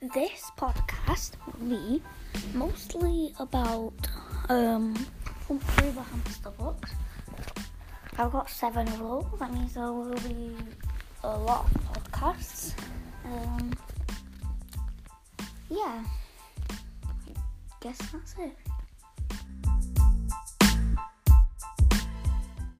this podcast will be mostly about um Humphrey the Hamster books. I've got seven of those. That means there will be a lot of podcasts. Um, yeah, I guess that's it.